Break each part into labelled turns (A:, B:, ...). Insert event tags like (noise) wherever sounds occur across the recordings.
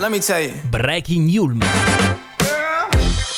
A: let me tell you.
B: Breaking Yulm.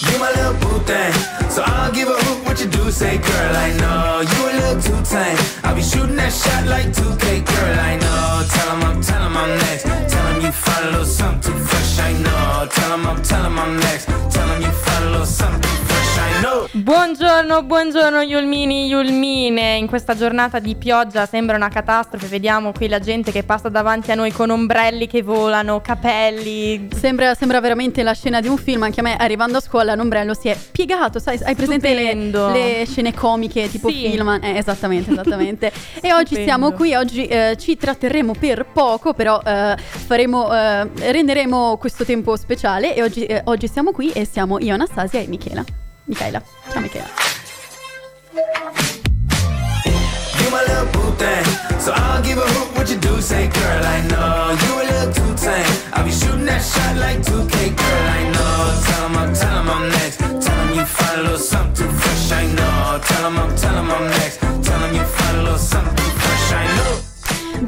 A: You so I'll give a hoot what you do. Say, girl, I know you a little too tame. I'll be shooting that shot like 2K, girl, I know. Tell 'em I'm, tell I'm next. Tell 'em you find a little something too fresh, I know. Tell 'em I'm, tell I'm next. Tell 'em you find a little something too fresh, I know.
C: Buongiorno, buongiorno Yulmini, Yulmine. In questa giornata di pioggia sembra una catastrofe. Vediamo qui la gente che passa davanti a noi con ombrelli che volano, capelli.
D: Sembra, sembra veramente la scena di un film, anche a me arrivando a scuola l'ombrello si è piegato, sai, hai presente le, le scene comiche tipo
C: Sì.
D: film? Eh, esattamente, esattamente. (laughs) e oggi siamo qui, oggi eh, ci tratterremo per poco, però eh, faremo, eh, renderemo questo tempo speciale e oggi, eh, oggi siamo qui e siamo io, Anastasia e Michela. Michaela. Ciao Michela.
A: You my little boo thing, so I'll give a hoot what you do. Say, girl, I know you a little too tame. I'll be shooting that shot like 2K, girl, I know. Tell 'em I'm, tell 'em I'm next. Find a little something too fresh, I know. Tell 'em I'm, tell 'em I'm next.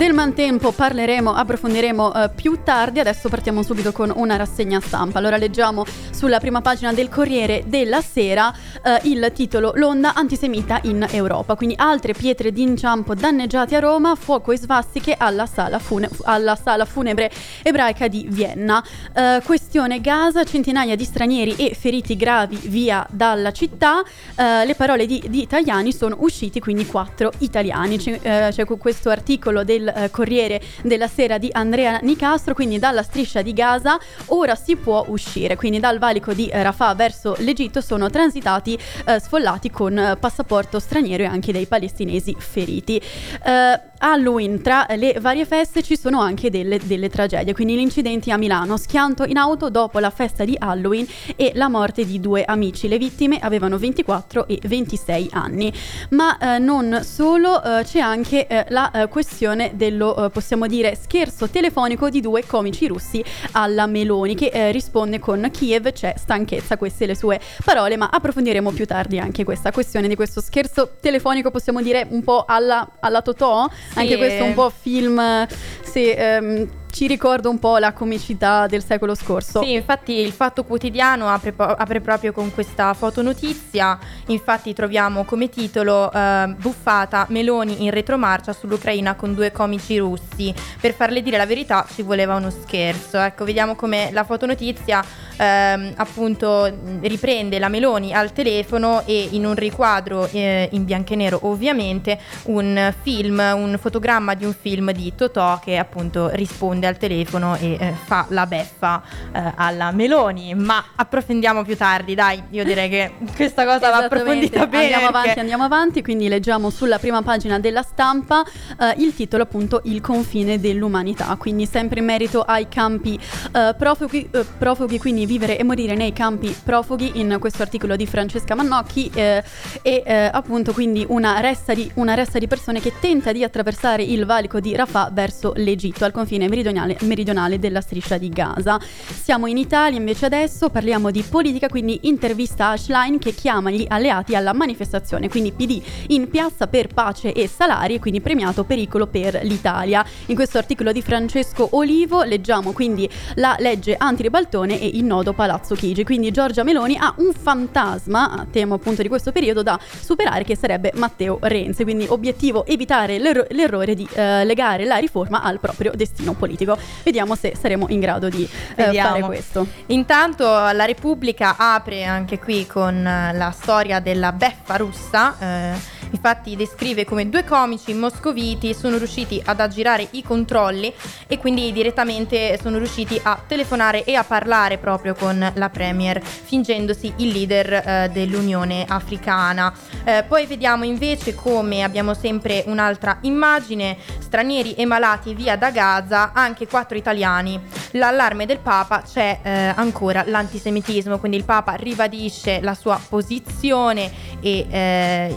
D: Del mantempo parleremo, approfondiremo eh, più tardi, adesso partiamo subito con una rassegna stampa. Allora leggiamo sulla prima pagina del Corriere della Sera eh, il titolo L'onda antisemita in Europa, quindi altre pietre d'inciampo danneggiate a Roma, fuoco e svastiche alla sala, fune- alla sala funebre ebraica di Vienna. Eh, questione Gaza, centinaia di stranieri e feriti gravi via dalla città, Eh, le parole di, di italiani sono usciti, quindi quattro italiani. C'è, eh, c'è que- questo articolo del eh, Corriere della Sera di Andrea Nicastro, quindi dalla striscia di Gaza ora si può uscire, quindi dal valico di Rafah verso l'Egitto sono transitati eh, sfollati con eh, passaporto straniero e anche dei palestinesi feriti. Eh, Halloween, tra le varie feste ci sono anche delle, delle tragedie, quindi gli incidenti a Milano, schianto in auto dopo la festa di Halloween e la morte di due amici. Le vittime avevano 24 e 26 anni. Ma eh, non solo, eh, c'è anche eh, la eh, questione dello, eh, possiamo dire, scherzo telefonico di due comici russi alla Meloni, che eh, risponde con Kiev c'è stanchezza, queste le sue parole, ma approfondiremo più tardi anche questa questione di questo scherzo telefonico, possiamo dire un po' alla, alla Totò, anche questo un po' film, sì, ehm, ci ricorda un po' la comicità del secolo scorso.
C: Sì, infatti il Fatto Quotidiano apre, apre proprio con questa fotonotizia, infatti troviamo come titolo eh, Buffata Meloni in retromarcia sull'Ucraina con due comici russi. Per farle dire la verità ci voleva uno scherzo. Ecco, vediamo come la fotonotizia ehm, appunto riprende la Meloni al telefono e in un riquadro eh, in bianco e nero ovviamente un film, un fotogramma di un film di Totò che appunto risponde al telefono e eh, fa la beffa eh, alla Meloni, ma approfondiamo più tardi, dai, io direi che (laughs) questa cosa va approfondita bene.
D: Andiamo avanti,
C: perché-
D: andiamo avanti, quindi leggiamo sulla prima pagina della stampa eh, il titolo appunto Il confine dell'umanità, quindi sempre in merito ai campi eh, profughi, eh, profughi, quindi vivere e morire nei campi profughi in questo articolo di Francesca Mannocchi eh, e appunto quindi una ressa, di, una ressa di persone che tenta di attraversare il valico di Rafah verso l'Egitto. Al confine meridionale, meridionale della striscia di Gaza. Siamo in Italia invece adesso, parliamo di politica, quindi intervista a Schlein che chiama gli alleati alla manifestazione, quindi PD in piazza per pace e salari, quindi premiato pericolo per l'Italia. In questo articolo di Francesco Olivo leggiamo quindi la legge antiribaltone e il nodo Palazzo Chigi, quindi Giorgia Meloni ha un fantasma, tema appunto di questo periodo, da superare che sarebbe Matteo Renzi, quindi obiettivo evitare l'erro- l'errore di eh, legare la riforma al proprio destino politico. Vediamo se saremo in grado di eh, fare questo.
C: Intanto la Repubblica apre anche qui con eh, la storia della beffa russa. eh, infatti descrive come due comici moscoviti sono riusciti ad aggirare i controlli e quindi direttamente sono riusciti a telefonare e a parlare proprio con la Premier, fingendosi il leader eh, dell'Unione Africana. Eh, poi vediamo invece come abbiamo sempre un'altra immagine, stranieri e malati via da Gaza, anche quattro italiani. L'allarme del Papa c'è eh, ancora l'antisemitismo, quindi il Papa ribadisce la sua posizione e eh,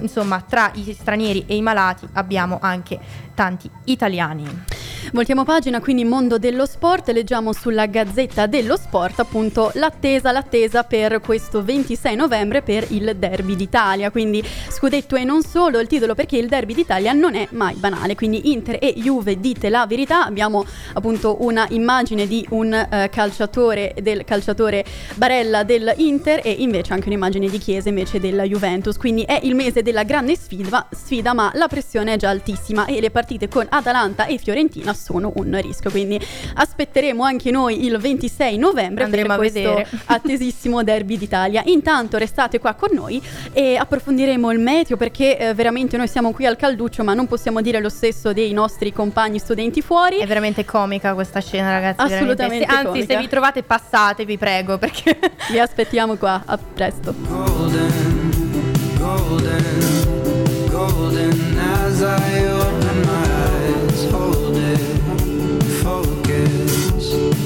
C: insomma tra i stranieri e i malati abbiamo anche tanti italiani.
D: Voltiamo pagina, quindi mondo dello sport, leggiamo sulla Gazzetta dello Sport appunto l'attesa, l'attesa per questo 26 novembre per il Derby d'Italia, quindi scudetto e non solo il titolo perché il Derby d'Italia non è mai banale, quindi Inter e Juve dite la verità, abbiamo appunto una immagine di un uh, calciatore del calciatore Barella dell'Inter e invece anche un'immagine di Chiesa invece della Juventus, quindi è il mese della grande sfida, sfida ma la pressione è già altissima e le partite con Atalanta e Fiorentina sono un rischio. Quindi aspetteremo anche noi il 26 novembre
C: Andremo
D: per
C: a
D: questo
C: vedere. (laughs)
D: attesissimo derby d'Italia. Intanto restate qua con noi e approfondiremo il meteo perché eh, veramente noi siamo qui al calduccio, ma non possiamo dire lo stesso dei nostri compagni studenti fuori.
C: È veramente comica questa scena, ragazzi.
D: Assolutamente
C: veramente. Anzi,
D: comica.
C: se vi trovate, passate, vi prego, perché (laughs)
D: Vi aspettiamo qua, a presto.
A: golden, golden, golden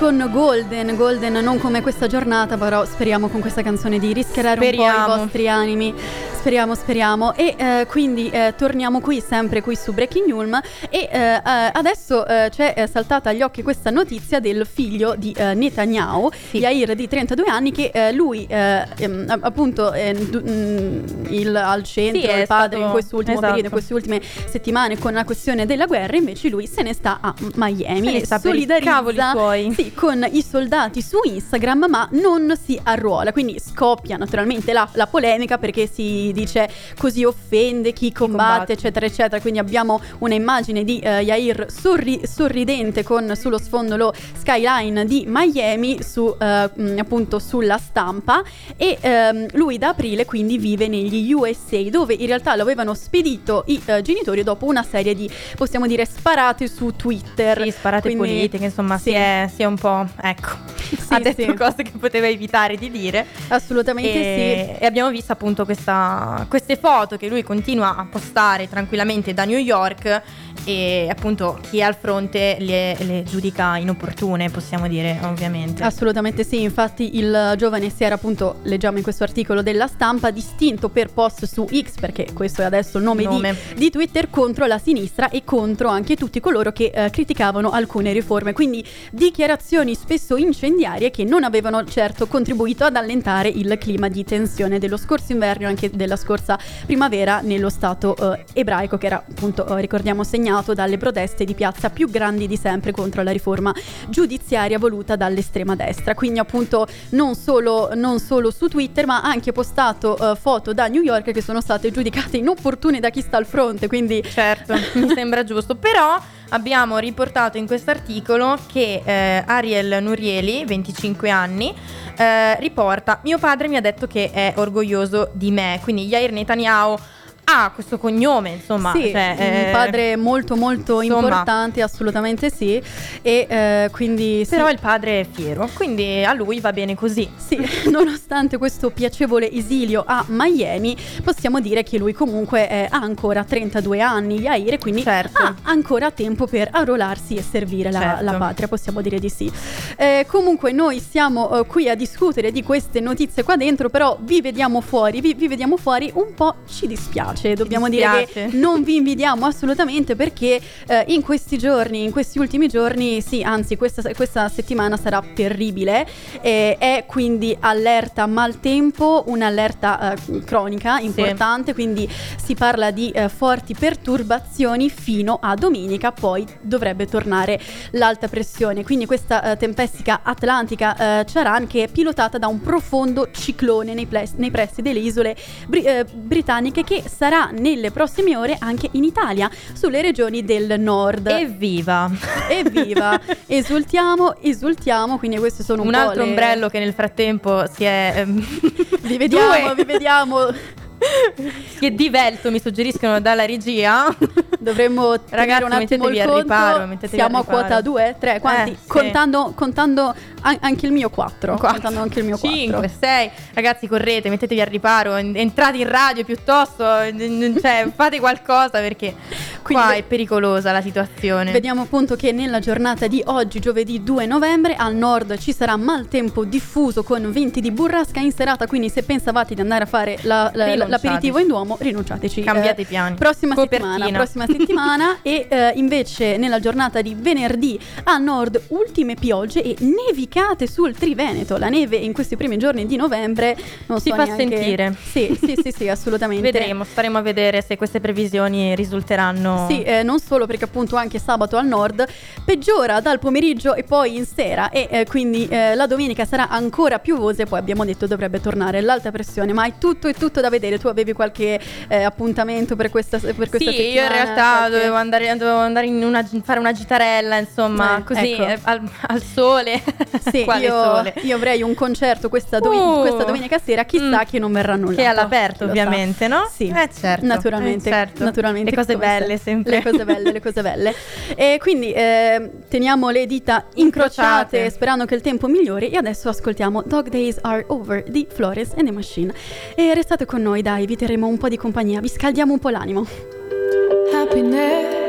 D: con Golden, Golden non come questa giornata, però speriamo con questa canzone di rischiare un po'
C: Speriamo.
D: i vostri animi. Speriamo, speriamo. E eh, quindi eh, torniamo qui, sempre qui su Breaking News. E eh, eh, adesso eh, c'è eh, saltata agli occhi questa notizia del figlio di Netanyahu,
C: Sì.
D: Yair di 32 anni, che lui eh, ehm, appunto è du- mm, il, al centro,
C: Sì,
D: il padre
C: stato-
D: in quest'ultimo
C: esatto.
D: periodo, in queste ultime settimane con la questione della guerra, invece lui se ne sta a Miami e
C: sta
D: solidarizza sì, con i soldati su Instagram, ma non si arruola. Quindi scoppia naturalmente la, la polemica perché si dice così offende chi combatte,
C: combatte.
D: eccetera, eccetera. Quindi abbiamo una immagine di eh, Yair sorri- sorridente con sullo sfondo lo skyline di Miami su, eh, mh, appunto sulla stampa e ehm, lui da aprile quindi vive negli USA dove in realtà lo avevano spedito i eh, genitori dopo una serie di possiamo dire sparate su Twitter
C: Sì, sparate
D: Quindi-
C: politiche, insomma,
D: sì.
C: si, è, si è un po'. Ecco, ha detto
D: sì.
C: cose che poteva evitare di dire.
D: assolutamente
C: e,
D: sì
C: e abbiamo visto appunto questa, queste foto che lui continua a postare tranquillamente da New York e appunto chi è al fronte le, le, giudica inopportune, possiamo dire, ovviamente.
D: Assolutamente sì, infatti il giovane si era appunto, leggiamo in questo articolo della stampa, distinto per post su X, perché questo è adesso il nome, nome. Di, di, Twitter, contro la sinistra e contro anche tutti coloro che eh, criticavano alcune riforme. Quindi dichiarazioni spesso incendiarie che non avevano certo contribuito ad allentare il clima di tensione dello scorso inverno e anche della scorsa primavera nello Stato eh, ebraico, che era appunto, eh, ricordiamo, segnato dalle proteste di piazza più grandi di sempre contro la riforma giudiziaria voluta dall'estrema destra. Quindi appunto non solo, non solo su Twitter ma anche postato uh, foto da New York che sono state giudicate inopportune da chi sta al fronte. Quindi
C: certo, mi sembra giusto. Però abbiamo riportato in questo articolo che eh, Ariel Nurieli, 25 anni, eh, riporta: Mio padre mi ha detto che è orgoglioso di me. Quindi Yair Netanyahu ha questo cognome, insomma.
D: Sì, cioè, un eh, padre molto molto insomma. importante, assolutamente sì. E eh, quindi...
C: Però sì. il padre è fiero, quindi a lui va bene così.
D: Sì, (laughs) nonostante questo piacevole esilio a Miami, possiamo dire che lui comunque eh, ha ancora 32 anni, Yair, quindi certo. ha ancora tempo per arruolarsi e servire la, certo. la patria, possiamo dire di sì. Eh, comunque noi siamo eh, qui a discutere di queste notizie qua dentro, però vi vediamo fuori, vi, vi vediamo fuori, un po' ci dispiace dispiace, dobbiamo dispiace. dire che non vi invidiamo assolutamente perché eh, in questi giorni, in questi ultimi giorni, sì, anzi questa, questa settimana sarà terribile, eh, è quindi allerta maltempo, un'allerta eh, cronica importante, sì. quindi si parla di eh, forti perturbazioni fino a domenica, poi dovrebbe tornare l'alta pressione, quindi questa eh, tempestica atlantica eh, Charan che è pilotata da un profondo ciclone nei, ples- nei pressi delle isole bri- britanniche che sarà nelle prossime ore anche in Italia, sulle regioni del nord.
C: Evviva!
D: Evviva! (laughs) esultiamo, esultiamo, quindi queste sono un,
C: un altro
D: le...
C: ombrello che nel frattempo si è... Ehm, (laughs)
D: vi vediamo, vi vediamo
C: che divelto mi suggeriscono dalla regia.
D: Dovremmo
C: Ragazzi,
D: un attimo il conto.
C: Riparo,
D: Siamo a quota 2, 3, quanti? Eh, contando, sì. contando an- anche il mio 4. 4. Contando anche il mio 4.
C: 5, 6. Ragazzi, correte, mettetevi al riparo, entrate in radio piuttosto, cioè (laughs) fate qualcosa perché Quindi, qua è pericolosa la situazione.
D: Vediamo appunto che nella giornata di oggi, giovedì 2 novembre, al nord ci sarà maltempo diffuso con venti di burrasca in serata, quindi se pensavate di andare a fare la, la, l'aperitivo in Duomo, rinunciateci.
C: Cambiate i piani.
D: Prossima Copertina. settimana, (laughs) prossima settimana e eh, invece nella giornata di venerdì a nord ultime piogge e nevicate sul Triveneto. La neve in questi primi giorni di novembre non
C: si
D: so
C: fa
D: neanche...
C: sentire.
D: Sì, sì, sì, sì, assolutamente.
C: Vedremo, staremo a vedere se queste previsioni risulteranno.
D: Sì, eh, non solo perché appunto anche sabato al nord peggiora dal pomeriggio e poi in sera e eh, quindi eh, la domenica sarà ancora piovosa e poi abbiamo detto dovrebbe tornare l'alta pressione, ma è tutto e tutto da vedere tu avevi qualche eh, appuntamento per questa, per questa
C: sì,
D: settimana?
C: io in realtà qualche... dovevo andare, dovevo andare una, fare una gitarella, insomma, eh, così ecco. Eh, al, al, sole.
D: Sì, (laughs) io,
C: sole?
D: io, avrei un concerto questa, do- uh, questa domenica sera, chissà mm, che non verrà nulla.
C: Che è all'aperto, ovviamente,
D: sa.
C: no?
D: Sì,
C: eh, certo.
D: Naturalmente,
C: eh, certo.
D: naturalmente.
C: Le cose belle sempre.
D: Le cose belle, le cose belle. E quindi eh, teniamo le dita incrociate, incrociate, sperando che il tempo migliori. E adesso ascoltiamo Dog Days Are Over di Flores and the Machine. E restate con noi, dai, vi terremo un po' di compagnia, vi scaldiamo un po' l'animo. Happiness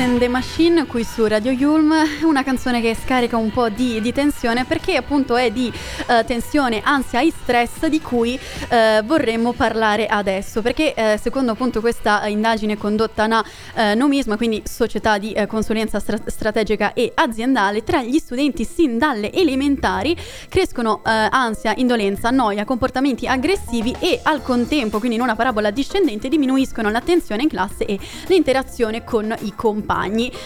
D: and the Machine qui su Radio Yulm, una canzone che scarica un po' di, di tensione perché appunto è di uh, tensione, ansia e stress di cui uh, vorremmo parlare adesso perché uh, secondo appunto questa indagine condotta da Nomisma, quindi società di consulenza stra- strategica e aziendale, tra gli studenti sin dalle elementari crescono ansia, indolenza, noia, comportamenti aggressivi e al contempo, quindi in una parabola discendente, diminuiscono l'attenzione in classe e l'interazione con i compagni.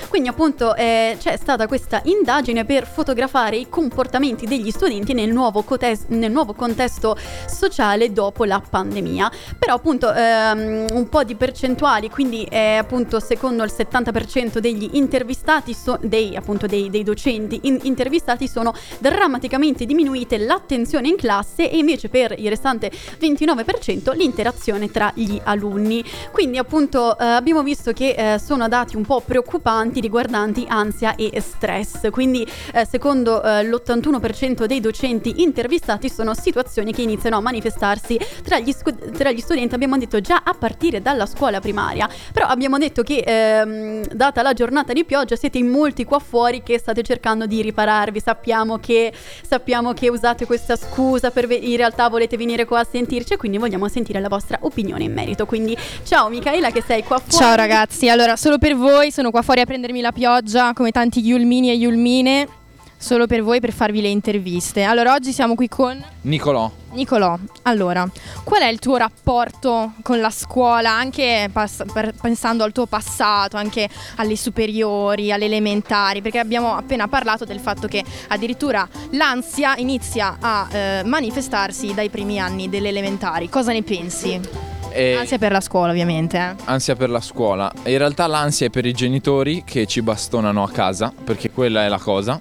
D: Quindi appunto eh, c'è stata questa indagine per fotografare i comportamenti degli studenti nel nuovo, cotes- nel nuovo contesto sociale dopo la pandemia. Però appunto ehm, un po' di percentuali, quindi eh, appunto secondo il 70% degli intervistati, so- dei, appunto dei, dei docenti in- intervistati sono drammaticamente diminuite l'attenzione in classe e invece per il restante 29% l'interazione tra gli alunni. Quindi appunto eh, abbiamo visto che eh, sono dati un po' preoccupanti riguardanti ansia e stress. Quindi, eh, secondo eh, l'81% dei docenti intervistati, sono situazioni che iniziano a manifestarsi tra gli, scu- tra gli, studenti, abbiamo detto già a partire dalla scuola primaria. Però abbiamo detto che, ehm, data la giornata di pioggia, siete in molti qua fuori che state cercando di ripararvi. Sappiamo che, sappiamo che usate questa scusa per ve- in realtà volete venire qua a sentirci e quindi vogliamo sentire la vostra opinione in merito. Quindi, ciao Michaela, che sei qua fuori.
C: Ciao ragazzi, allora solo per voi, sono qua fuori a prendermi la pioggia come tanti Yulmini e Yulmine, solo per voi per farvi le interviste. Allora oggi siamo qui con
B: Nicolò.
C: Nicolò, allora, qual è il tuo rapporto con la scuola, anche pass- pensando al tuo passato, anche alle superiori, alle elementari? Perché abbiamo appena parlato del fatto che addirittura l'ansia inizia a eh, manifestarsi dai primi anni delle elementari. Cosa ne pensi?
B: E
C: Ansia per la scuola, ovviamente. Eh.
B: ansia per la scuola. In realtà l'ansia è per i genitori che ci bastonano a casa, perché quella è la cosa.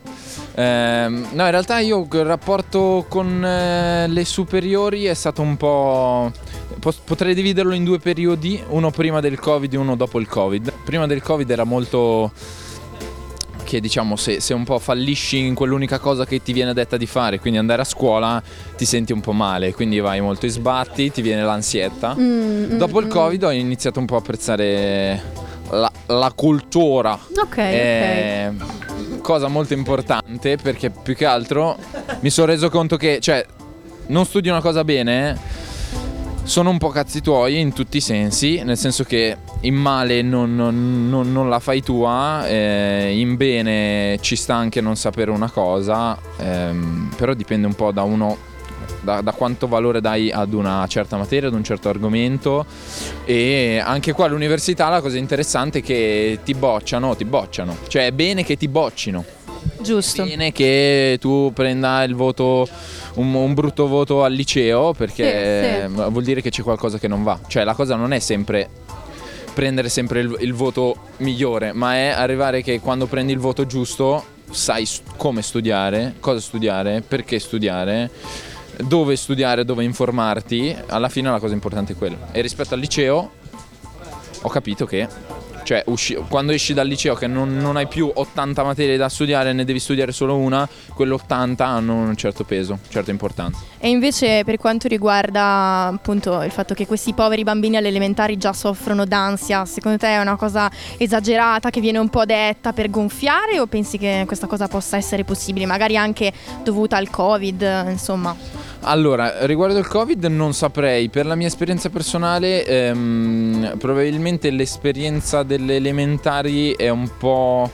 B: Ehm, no, in realtà io il rapporto con eh, le superiori è stato un po'... pos- Potrei dividerlo in due periodi, uno prima del Covid e uno dopo il Covid. Prima del Covid era molto che diciamo se, se un po' fallisci in quell'unica cosa che ti viene detta di fare, quindi andare a scuola ti senti un po' male, quindi vai molto in sbatti, ti viene l'ansietta.
D: Mm, mm,
B: Dopo il
D: mm.
B: Covid ho iniziato un po' a apprezzare la, la cultura.
D: Ok,
B: È cosa molto importante perché più che altro mi sono reso conto che, cioè, non studi una cosa bene, sono un po' cazzi tuoi in tutti i sensi, nel senso che in male non, non- non- non la fai tua, eh, in bene ci sta anche non sapere una cosa, ehm, però dipende un po' da uno. Da, da quanto valore dai ad una certa materia, ad un certo argomento e anche qua all'università la cosa interessante è che ti bocciano, ti bocciano, cioè è bene che ti boccino,
C: Giusto.
B: bene che tu prenda il voto un, un brutto voto al liceo perché
D: Sì,
B: vuol dire che c'è qualcosa che non va. Cioè la cosa non è sempre prendere sempre il, il voto migliore ma è arrivare che quando prendi il voto giusto sai come studiare cosa studiare perché studiare dove studiare dove informarti. Alla fine la cosa importante è quello e rispetto al liceo ho capito che cioè usci- quando esci dal liceo che non, non hai più 80 materie da studiare ne devi studiare solo una quelle 80 hanno un certo peso certa importanza
C: E invece per quanto riguarda appunto il fatto che questi poveri bambini alle elementari già soffrono d'ansia, secondo te è una cosa esagerata che viene un po' detta per gonfiare o pensi che questa cosa possa essere possibile, magari anche dovuta al Covid, insomma?
B: Allora, riguardo il Covid non saprei, per la mia esperienza personale ehm, probabilmente l'esperienza delle elementari è un po'...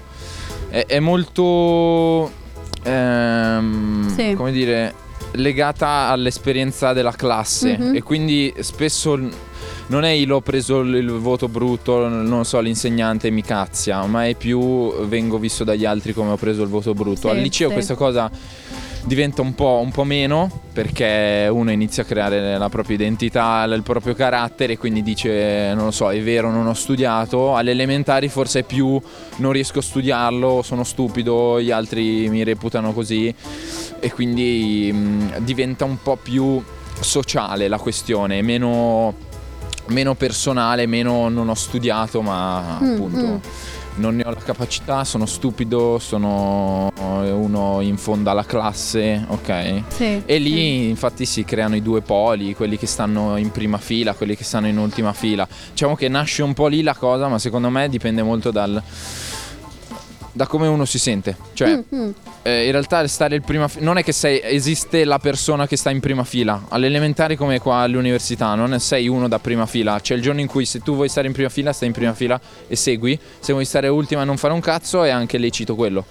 B: è, è molto... ehm,
D: Sì.
B: come dire, legata all'esperienza della classe
D: Mhm.
B: e quindi spesso non è io ho preso il, il voto brutto, non so, l'insegnante mi cazzia, ma è più vengo visto dagli altri come ho preso il voto brutto.
D: Sì,
B: Al liceo
D: sì.
B: questa cosa diventa un po', un po' meno perché uno inizia a creare la propria identità, il proprio carattere e quindi dice non lo so è vero non ho studiato, alle elementari forse è più non riesco a studiarlo, sono stupido, gli altri mi reputano così. E quindi mh, diventa un po' più sociale la questione, meno, meno personale, meno non ho studiato ma
D: Mm,
B: appunto.
D: mm.
B: Non ne ho la capacità, sono stupido, sono uno in fondo alla classe, ok?
D: Sì,
B: E lì
D: sì.
B: infatti si creano i due poli, quelli che stanno in prima fila, quelli che stanno in ultima fila. Diciamo che nasce un po' lì la cosa, ma secondo me dipende molto dal da come uno si sente. Cioè,
D: Mm, mm.
B: eh, in realtà stare in prima fila non è che sei, esiste la persona che sta in prima fila. Alle elementari come qua all'università, non sei uno da prima fila. C'è il giorno in cui se tu vuoi stare in prima fila, stai in prima fila e segui. Se vuoi stare ultima e non fare un cazzo, è anche lecito quello.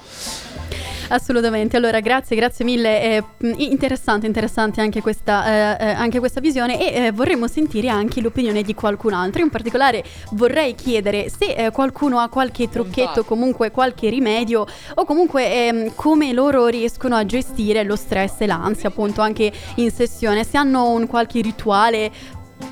D: Assolutamente, allora grazie, grazie mille, è mh, interessante, interessante anche questa, eh, eh, anche questa visione e eh, vorremmo sentire anche l'opinione di qualcun altro, in particolare vorrei chiedere se eh, qualcuno ha qualche trucchetto, comunque qualche rimedio o comunque ehm, come loro riescono a gestire lo stress e l'ansia appunto anche in sessione, se hanno un qualche rituale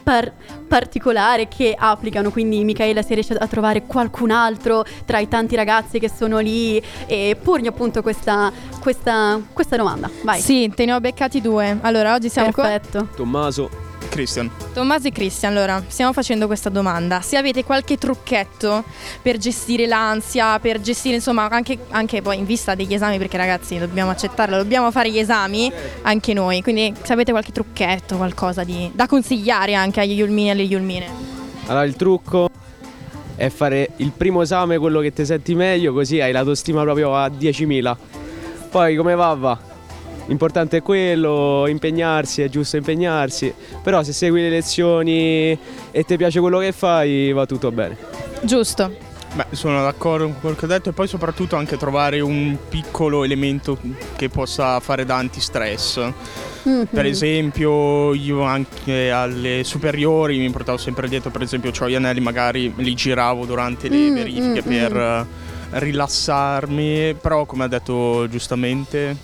D: par- particolare che applicano. Quindi, Michaela, se riesce a trovare qualcun altro tra i tanti ragazzi che sono lì e porgli appunto questa, questa, questa domanda. Vai.
C: Sì, te ne ho beccati due. Allora, oggi siamo qua.
D: Perfetto.
E: Tommaso. Christian.
C: Tommaso e Cristian, allora, stiamo facendo questa domanda. Se avete qualche trucchetto per gestire l'ansia, per gestire, insomma, anche, anche poi in vista degli esami, perché ragazzi dobbiamo accettarlo, dobbiamo fare gli esami anche noi. Quindi se avete qualche trucchetto, qualcosa di, da consigliare anche agli Yulmini e alle Yulmine.
E: Allora il trucco è fare il primo esame quello che ti senti meglio così hai l'autostima proprio a 10.000. Poi come va va. L'importante è quello, impegnarsi, è giusto impegnarsi. Però se segui le lezioni e ti piace quello che fai va tutto bene.
C: Giusto.
F: Beh, sono d'accordo con quello che ho detto e poi soprattutto anche trovare un piccolo elemento che possa fare da antistress.
D: Mhm.
F: Per esempio, io anche alle superiori mi portavo sempre dietro, per esempio, ho gli anelli, magari li giravo durante le
D: Mm,
F: verifiche
D: mm,
F: per
D: mm.
F: rilassarmi, però come ha detto giustamente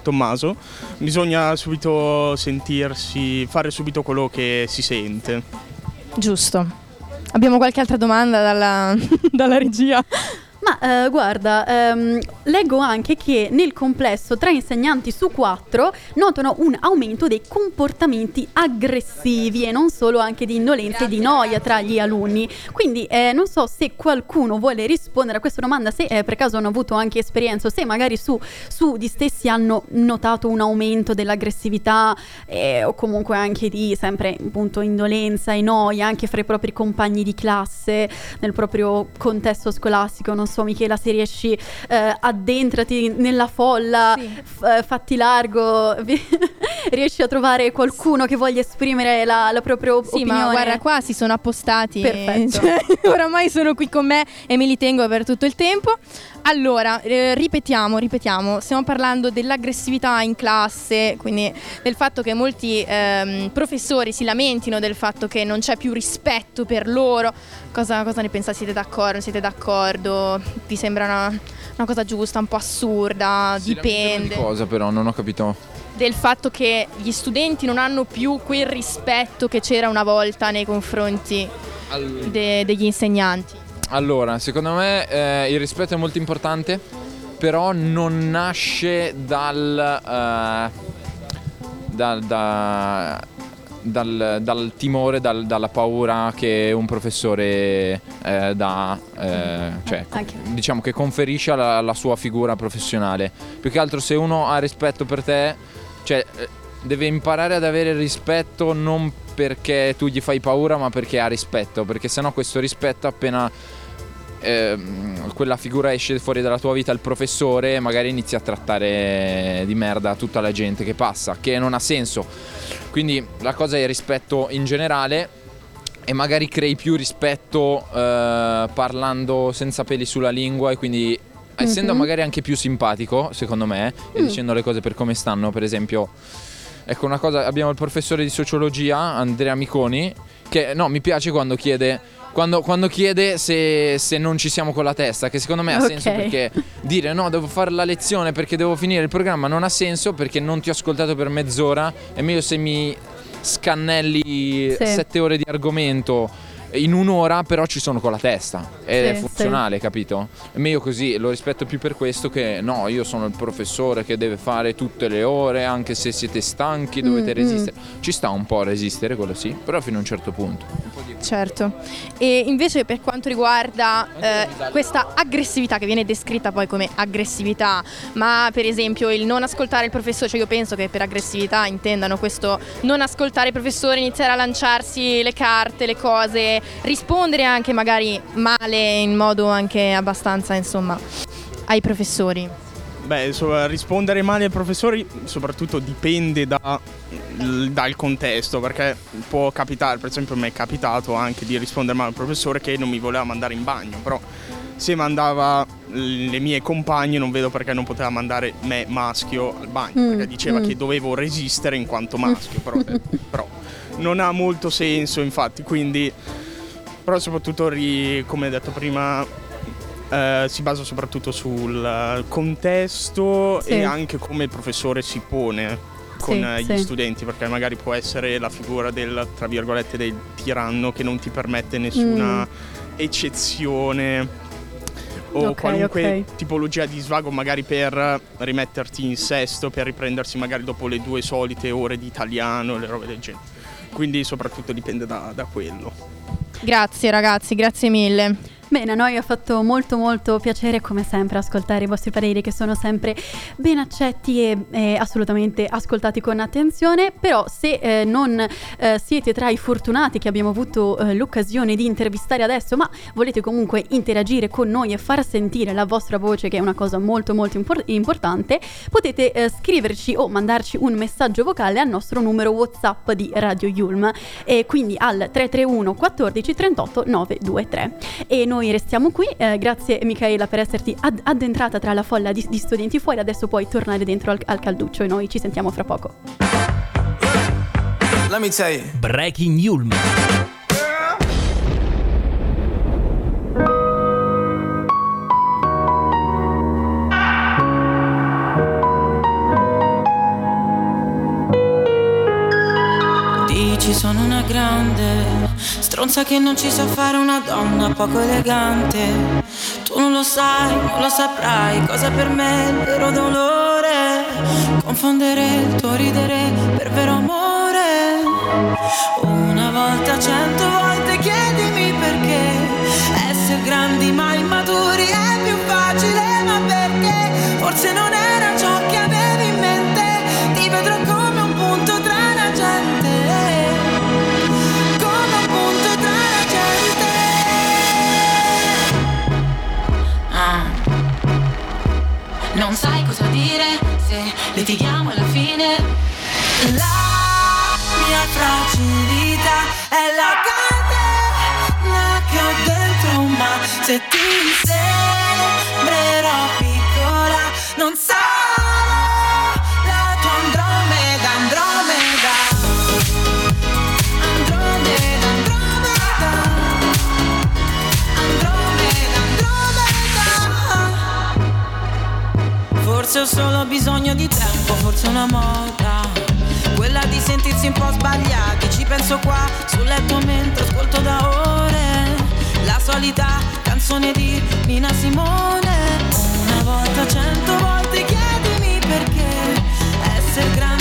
F: Tommaso, bisogna subito sentirsi, fare subito quello che si sente.
C: Giusto. Abbiamo qualche altra domanda dalla, (laughs) dalla regia?
D: Ma eh, guarda, ehm, leggo anche che nel complesso tre insegnanti su quattro notano un aumento dei comportamenti aggressivi e non solo anche di indolenza e di noia tra gli alunni. Quindi eh, non so se qualcuno vuole rispondere a questa domanda, se eh, per caso hanno avuto anche esperienza o se magari su, su di stessi hanno notato un aumento dell'aggressività eh, o comunque anche di sempre appunto indolenza e noia anche fra i propri compagni di classe nel proprio contesto scolastico. Non so Michela se riesci eh, addentrati nella folla,
C: Sì.
D: f- eh, fatti largo, (laughs) riesci a trovare qualcuno che voglia esprimere la, la propria op-
C: Sì,
D: opinione.
C: ma guarda, qua si sono appostati.
D: Perfetto.
C: Cioè, (laughs) oramai sono qui con me e me li tengo per tutto il tempo. Allora, eh, ripetiamo, ripetiamo. Stiamo parlando dell'aggressività in classe, quindi del fatto che molti ehm, professori si lamentino del fatto che non c'è più rispetto per loro. Cosa, cosa ne pensate? Siete d'accordo? Siete d'accordo? Vi sembra una, una cosa giusta, un po' assurda?
B: Si
C: dipende.
B: Di cosa però? Non ho capito.
C: del fatto che gli studenti non hanno più quel rispetto che c'era una volta nei confronti de- degli insegnanti.
B: Allora, secondo me eh, il rispetto è molto importante, però non nasce dal, eh, dal, da- dal- dal timore, dal- dalla paura che un professore eh, dà, eh, cioè diciamo che conferisce alla, alla sua figura professionale. Più che altro se uno ha rispetto per te, cioè eh, deve imparare ad avere rispetto non perché tu gli fai paura, ma perché ha rispetto, perché sennò questo rispetto appena ehm, quella figura esce fuori dalla tua vita il professore, magari inizi a trattare di merda tutta la gente che passa, che non ha senso. Quindi la cosa è il rispetto in generale e magari crei più rispetto eh, parlando senza peli sulla lingua e quindi essendo
D: Mhm.
B: magari anche più simpatico, secondo me, e
D: Mm.
B: dicendo le cose per come stanno, per esempio, ecco una cosa, abbiamo il professore di sociologia, Andrea Miconi, che no, mi piace quando chiede quando, quando chiede se, se non ci siamo con la testa, che secondo me ha
D: Ok.
B: senso perché dire no, devo fare la lezione perché devo finire il programma non ha senso perché non ti ho ascoltato per mezz'ora. È meglio se mi scannelli
D: Sì.
B: sette ore di argomento in un'ora però ci sono con la testa ed
D: Sì,
B: è funzionale, capito? È meglio così, lo rispetto più per questo che no, io sono il professore che deve fare tutte le ore, anche se siete stanchi dovete
D: Mm,
B: resistere. Ci sta un po' a resistere, quello sì, però fino a un certo punto.
C: Certo. E invece per quanto riguarda eh, questa aggressività che viene descritta poi come aggressività, ma per esempio il non ascoltare il professore, cioè io penso che per aggressività intendano questo non ascoltare il professore, iniziare a lanciarsi le carte, le cose, rispondere anche magari male in modo anche abbastanza, insomma, ai professori.
F: Beh, so- rispondere male ai professori soprattutto dipende da- dal contesto, perché può capitare, per esempio mi è capitato anche di rispondere male al professore che non mi voleva mandare in bagno, però se mandava le mie compagne non vedo perché non poteva mandare me maschio al bagno,
D: Mm,
F: perché diceva
D: mm.
F: che dovevo resistere in quanto maschio, però, eh, (laughs) però non ha molto senso infatti, quindi però soprattutto come detto prima eh, si basa soprattutto sul contesto
D: Sì.
F: e anche come il professore si pone con
D: Sì,
F: gli
D: sì.
F: studenti perché magari può essere la figura del tra virgolette del tiranno che non ti permette nessuna
D: Mm.
F: eccezione o
D: Ok,
F: qualunque
D: ok.
F: tipologia di svago magari per rimetterti in sesto per riprendersi magari dopo le due solite ore di italiano le robe del genere quindi soprattutto dipende da, da quello
C: Grazie ragazzi, grazie mille.
D: Bene, a noi ha fatto molto molto piacere come sempre ascoltare i vostri pareri che sono sempre ben accetti e, e assolutamente ascoltati con attenzione, però se eh, non eh, siete tra i fortunati che abbiamo avuto eh, l'occasione di intervistare adesso, ma volete comunque interagire con noi e far sentire la vostra voce che è una cosa molto molto impor- importante, potete eh, scriverci o mandarci un messaggio vocale al nostro numero WhatsApp di Radio Yulm. E quindi al 331 14 38 923 e noi restiamo qui eh, grazie Michaela per esserti ad- addentrata tra la folla di, di studenti fuori adesso puoi tornare dentro al, al calduccio e noi ci sentiamo fra poco
A: Let me tell you.
G: Breaking Yulm.
H: Dici sono una grande stronza che non ci sa fare una donna poco elegante. Tu non lo sai, non lo saprai cosa per me è il vero dolore. Confondere il tuo ridere per vero amore. Una volta, cento volte chiedimi perché essere grandi ma immaturi è più facile, ma perché forse non era una moda. Quella di sentirsi un po' sbagliati. Ci penso qua sul letto mentre ascolto da ore. La solita canzone di Nina Simone. Una volta, cento volte chiedimi perché. Essere grandi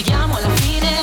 H: litighiamo alla fine.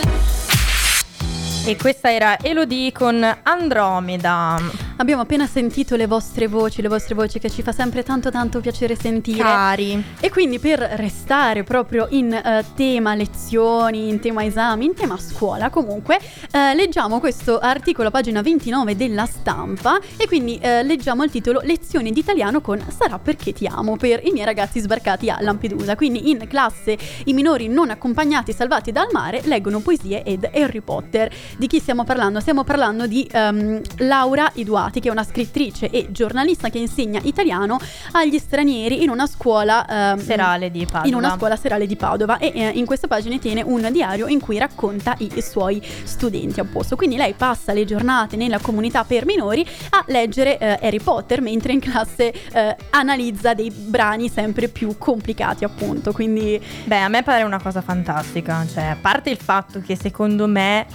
C: E questa era Elodie con Andromeda.
D: Abbiamo appena sentito le vostre voci, le vostre voci che ci fa sempre tanto tanto piacere sentire.
C: Cari.
D: E quindi per restare proprio in eh, tema lezioni, in tema esami, in tema scuola comunque, eh, leggiamo questo articolo pagina 29 della stampa e quindi eh, leggiamo il titolo Lezioni di italiano con Sarà perché ti amo per i miei ragazzi sbarcati a Lampedusa. Quindi in classe i minori non accompagnati salvati dal mare leggono poesie ed Harry Potter. Di chi stiamo parlando? Stiamo parlando di ehm, Laura Eduardi che è una scrittrice e giornalista che insegna italiano agli stranieri in una scuola ehm,
C: Serale di Padova.
D: in una scuola serale di Padova e eh, in questa pagina tiene un diario in cui racconta i suoi studenti apposto. Quindi lei passa le giornate nella comunità per minori a leggere eh, Harry Potter mentre in classe eh, analizza dei brani sempre più complicati appunto. Quindi
C: Beh, a me pare una cosa fantastica, cioè, a parte il fatto che secondo me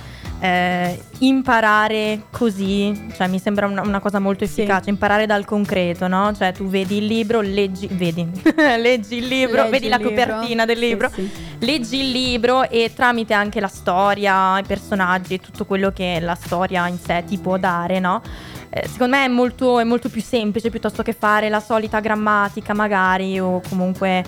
C: eh, imparare così, cioè mi sembra una, una cosa molto
D: Sì.
C: efficace, imparare dal concreto, no? Cioè tu vedi il libro, leggi, vedi, (laughs) leggi il libro,
D: leggi
C: vedi
D: il
C: la
D: libro.
C: copertina del
D: Sì,
C: libro,
D: sì.
C: leggi il libro e tramite anche la storia, i personaggi e tutto quello che la storia in sé ti può dare, no? Eh, Secondo me è molto, è molto più semplice piuttosto che fare la solita grammatica magari o comunque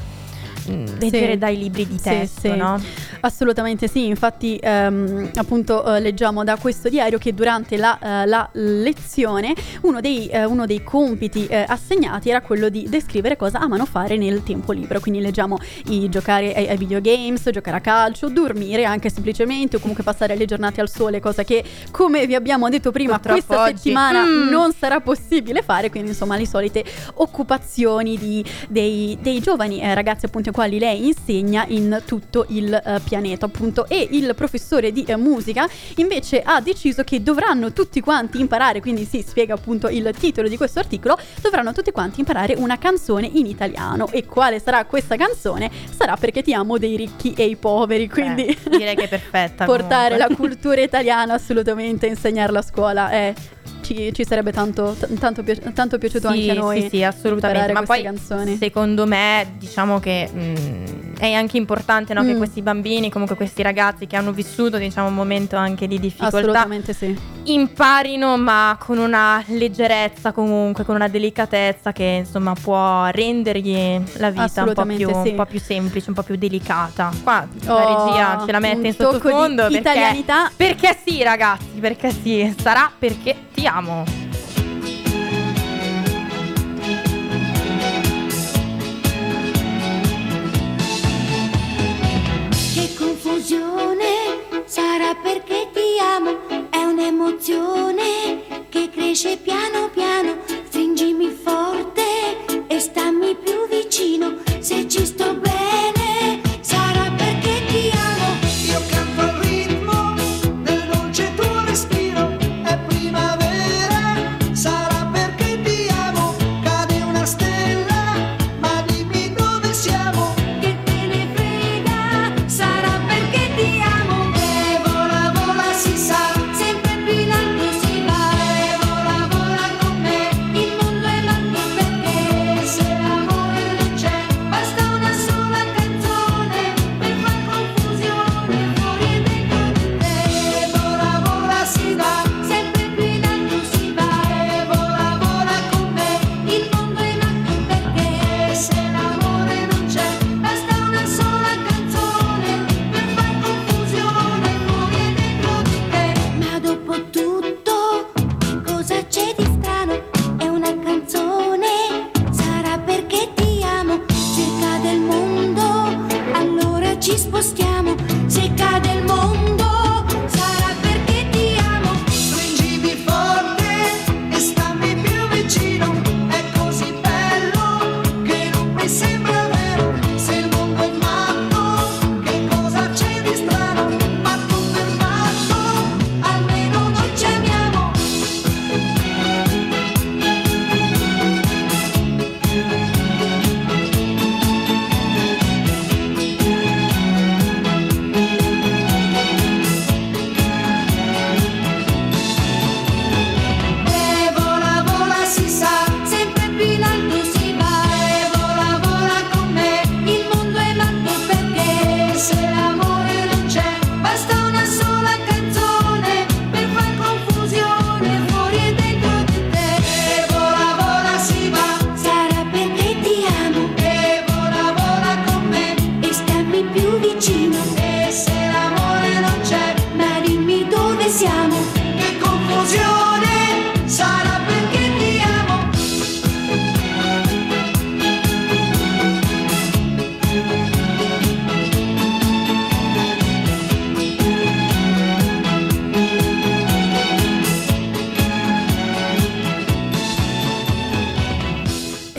C: mm, leggere dai libri di
D: Sì,
C: testo,
D: sì.
C: no?
D: Assolutamente sì, infatti ehm, appunto eh, leggiamo da questo diario che durante la, eh, la lezione uno dei, eh, uno dei compiti eh, assegnati era quello di descrivere cosa amano fare nel tempo libero, quindi leggiamo i giocare ai, ai videogames, giocare a calcio, dormire anche semplicemente o comunque passare le giornate al sole, cosa che come vi abbiamo detto prima
C: Purtroppo
D: questa
C: oggi,
D: settimana
C: mm.
D: non sarà possibile fare, quindi insomma le solite occupazioni di- dei, dei giovani eh, ragazzi appunto quali lei insegna in tutto il eh, pianeta appunto e il professore di eh, musica invece ha deciso che dovranno tutti quanti imparare, quindi si spiega appunto il titolo di questo articolo, dovranno tutti quanti imparare una canzone in italiano e quale sarà questa canzone? Sarà perché ti amo dei ricchi e i poveri, quindi
C: Eh, direi che è perfetta. (laughs)
D: portare
C: comunque.
D: la cultura italiana (laughs) assolutamente, insegnarla a scuola è ci, ci sarebbe tanto, t- tanto, pi- tanto piaciuto
C: Sì,
D: anche a noi
C: Sì, sì, assolutamente. Ma poi
D: canzoni.
C: secondo me, diciamo che mm, è anche importante no, che
D: Mm.
C: questi bambini, comunque questi ragazzi che hanno vissuto, diciamo, un momento anche di difficoltà,
D: Assolutamente sì.
C: Imparino, ma con una leggerezza comunque, con una delicatezza che insomma può rendergli la vita un po, più,
D: sì.
C: un po' più semplice, un po' più delicata. Qua la
D: Oh,
C: regia ce la mette in sottofondo perché,
D: italianità.
C: perché sì, ragazzi, perché sì, sarà perché ti amo.
G: Che confusione, sarà perché ti amo, un'emozione che cresce piano piano, stringimi forte e stammi più vicino, se ci sto bene,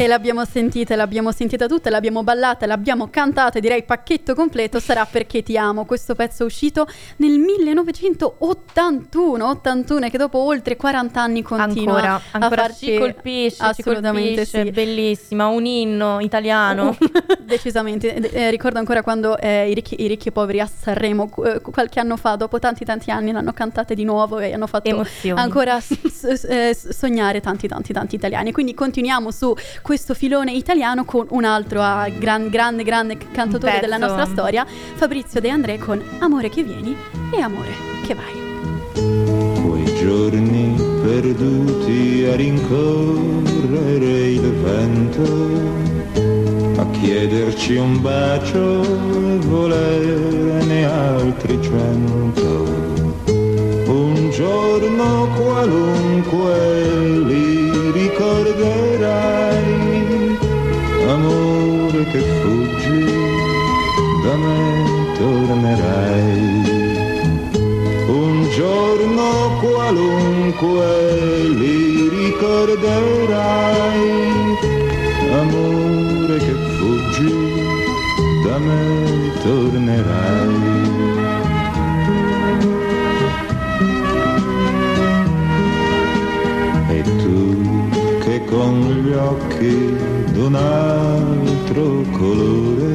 D: E l'abbiamo sentita, l'abbiamo sentita tutta, l'abbiamo ballata, l'abbiamo cantata, direi pacchetto completo, sarà perché ti amo. Questo pezzo è uscito nel 1981, 81 che dopo oltre 40 anni continua
C: Ancora, ancora
D: a farci
C: ci colpisce,
D: assolutamente
C: ci colpisce,
D: sì.
C: bellissima, un inno italiano. (laughs)
D: Decisamente, Eh, ricordo ancora quando eh, i, ricchi, i ricchi e poveri a Sanremo eh, qualche anno fa, dopo tanti tanti anni, l'hanno cantate di nuovo e hanno fatto
C: Emozioni.
D: ancora s- s- eh, s- sognare tanti tanti tanti italiani. Quindi continuiamo su questo filone italiano con un altro ah, gran- grande grande cantatore
C: Pezzo.
D: della nostra storia, Fabrizio De André con Amore che vieni e Amore che vai.
I: quei giorni perduti a rincorrere il vento, a chiederci un bacio e volerne altri cento. Un giorno qualunque li qualunque li ricorderai, amore che fuggi, da me tornerai. E tu che con gli occhi d'un altro colore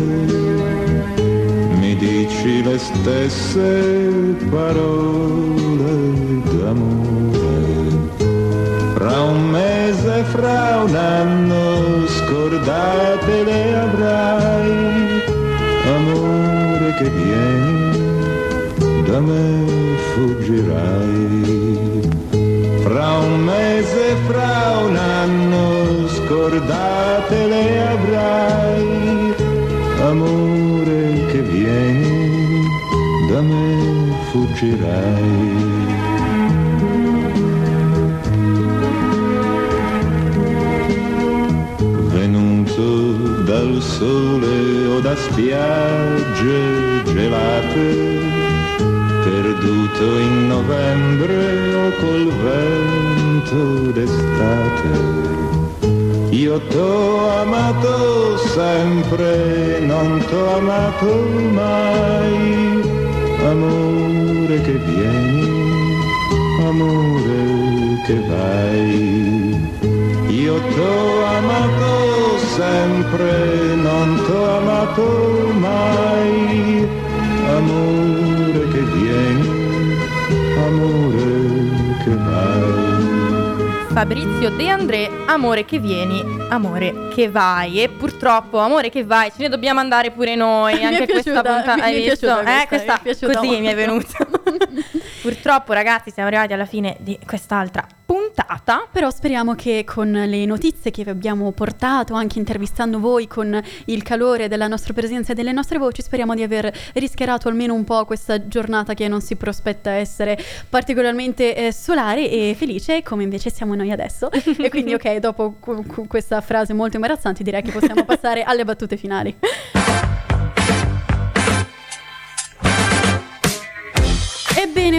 I: mi dici le stesse parole d'amore. Fra un mese, fra un anno, scordate le avrai, amore che vieni, da me fuggirai. Fra un mese, fra un anno, scordate le avrai, amore che vieni, da me fuggirai. Sole o da spiagge gelate, perduto in novembre o col vento d'estate. Io t'ho amato sempre, non t'ho amato mai, amore che vieni, amore che vai. Io t'ho amato sempre, non t'ho amato mai, amore che vieni, amore che vai.
C: Fabrizio De André, amore che vieni, amore che vai. E purtroppo, amore che vai, ce ne dobbiamo andare pure noi. (laughs)
D: Mi è
C: Anche questa
D: piaciuta,
C: puntata.
D: mi-
C: Hai
D: mi è
C: visto?
D: piaciuta
C: eh,
D: questa,
C: questa
D: mi
C: così
D: molto.
C: mi è venuta. (laughs) purtroppo, ragazzi, siamo arrivati alla fine di quest'altra puntata.
D: Però speriamo che con le notizie che vi abbiamo portato, anche intervistando voi con il calore della nostra presenza e delle nostre voci, speriamo di aver rischiarato almeno un po' questa giornata che non si prospetta essere particolarmente eh, solare e felice, come invece siamo noi adesso. (laughs) e quindi, ok, dopo cu- cu- questa frase molto imbarazzante, direi che possiamo (laughs) passare alle battute finali.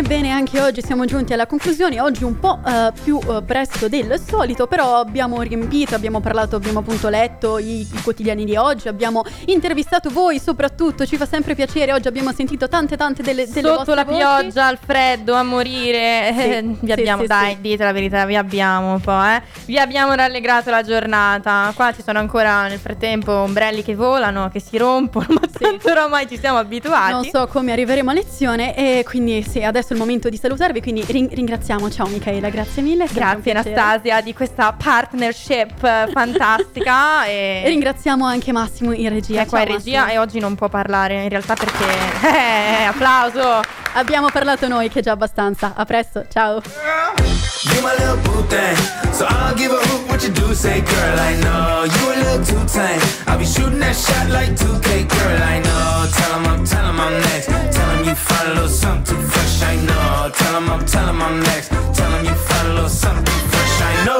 D: Ebbene, bene, anche oggi siamo giunti alla conclusione, oggi un po' eh, più eh, presto del solito, però abbiamo riempito, abbiamo parlato, abbiamo appunto letto i, i quotidiani di oggi, abbiamo intervistato voi soprattutto, ci fa sempre piacere, oggi abbiamo sentito tante tante delle, delle
C: Sotto la
D: voci.
C: pioggia, al freddo, a morire.
D: Sì,
C: eh, (laughs) vi
D: sì,
C: abbiamo,
D: sì,
C: dai, dite la verità, vi abbiamo un po', eh. Vi abbiamo rallegrato la giornata. Qua ci sono ancora nel frattempo ombrelli che volano, che si rompono, ma tanto oramai ci siamo abituati.
D: Non so come arriveremo a lezione e quindi sì, adesso è il momento di salutarvi, quindi rin- ringraziamo, ciao Michaela, grazie mille.
C: Grazie. Anastasia di questa partnership eh, (laughs) fantastica
D: E
C: e
D: ringraziamo anche Massimo in regia.
C: è qua in
D: Ciao,
C: regia
D: Massimo.
C: e oggi non può parlare in realtà perché (laughs) eh, applauso.
D: Abbiamo parlato noi che è già abbastanza. A presto, ciao.
A: You my little boo thing, so I don't give a hoot what you do. Say, girl, I know you a little too tame. I'll be shooting that shot like 2K, girl, I know. Tell 'em I'm, tell 'em I'm next. Tell 'em you find a little something fresh, I know. Tell 'em I'm, tell 'em I'm next. Tell 'em you find a little something fresh, I know.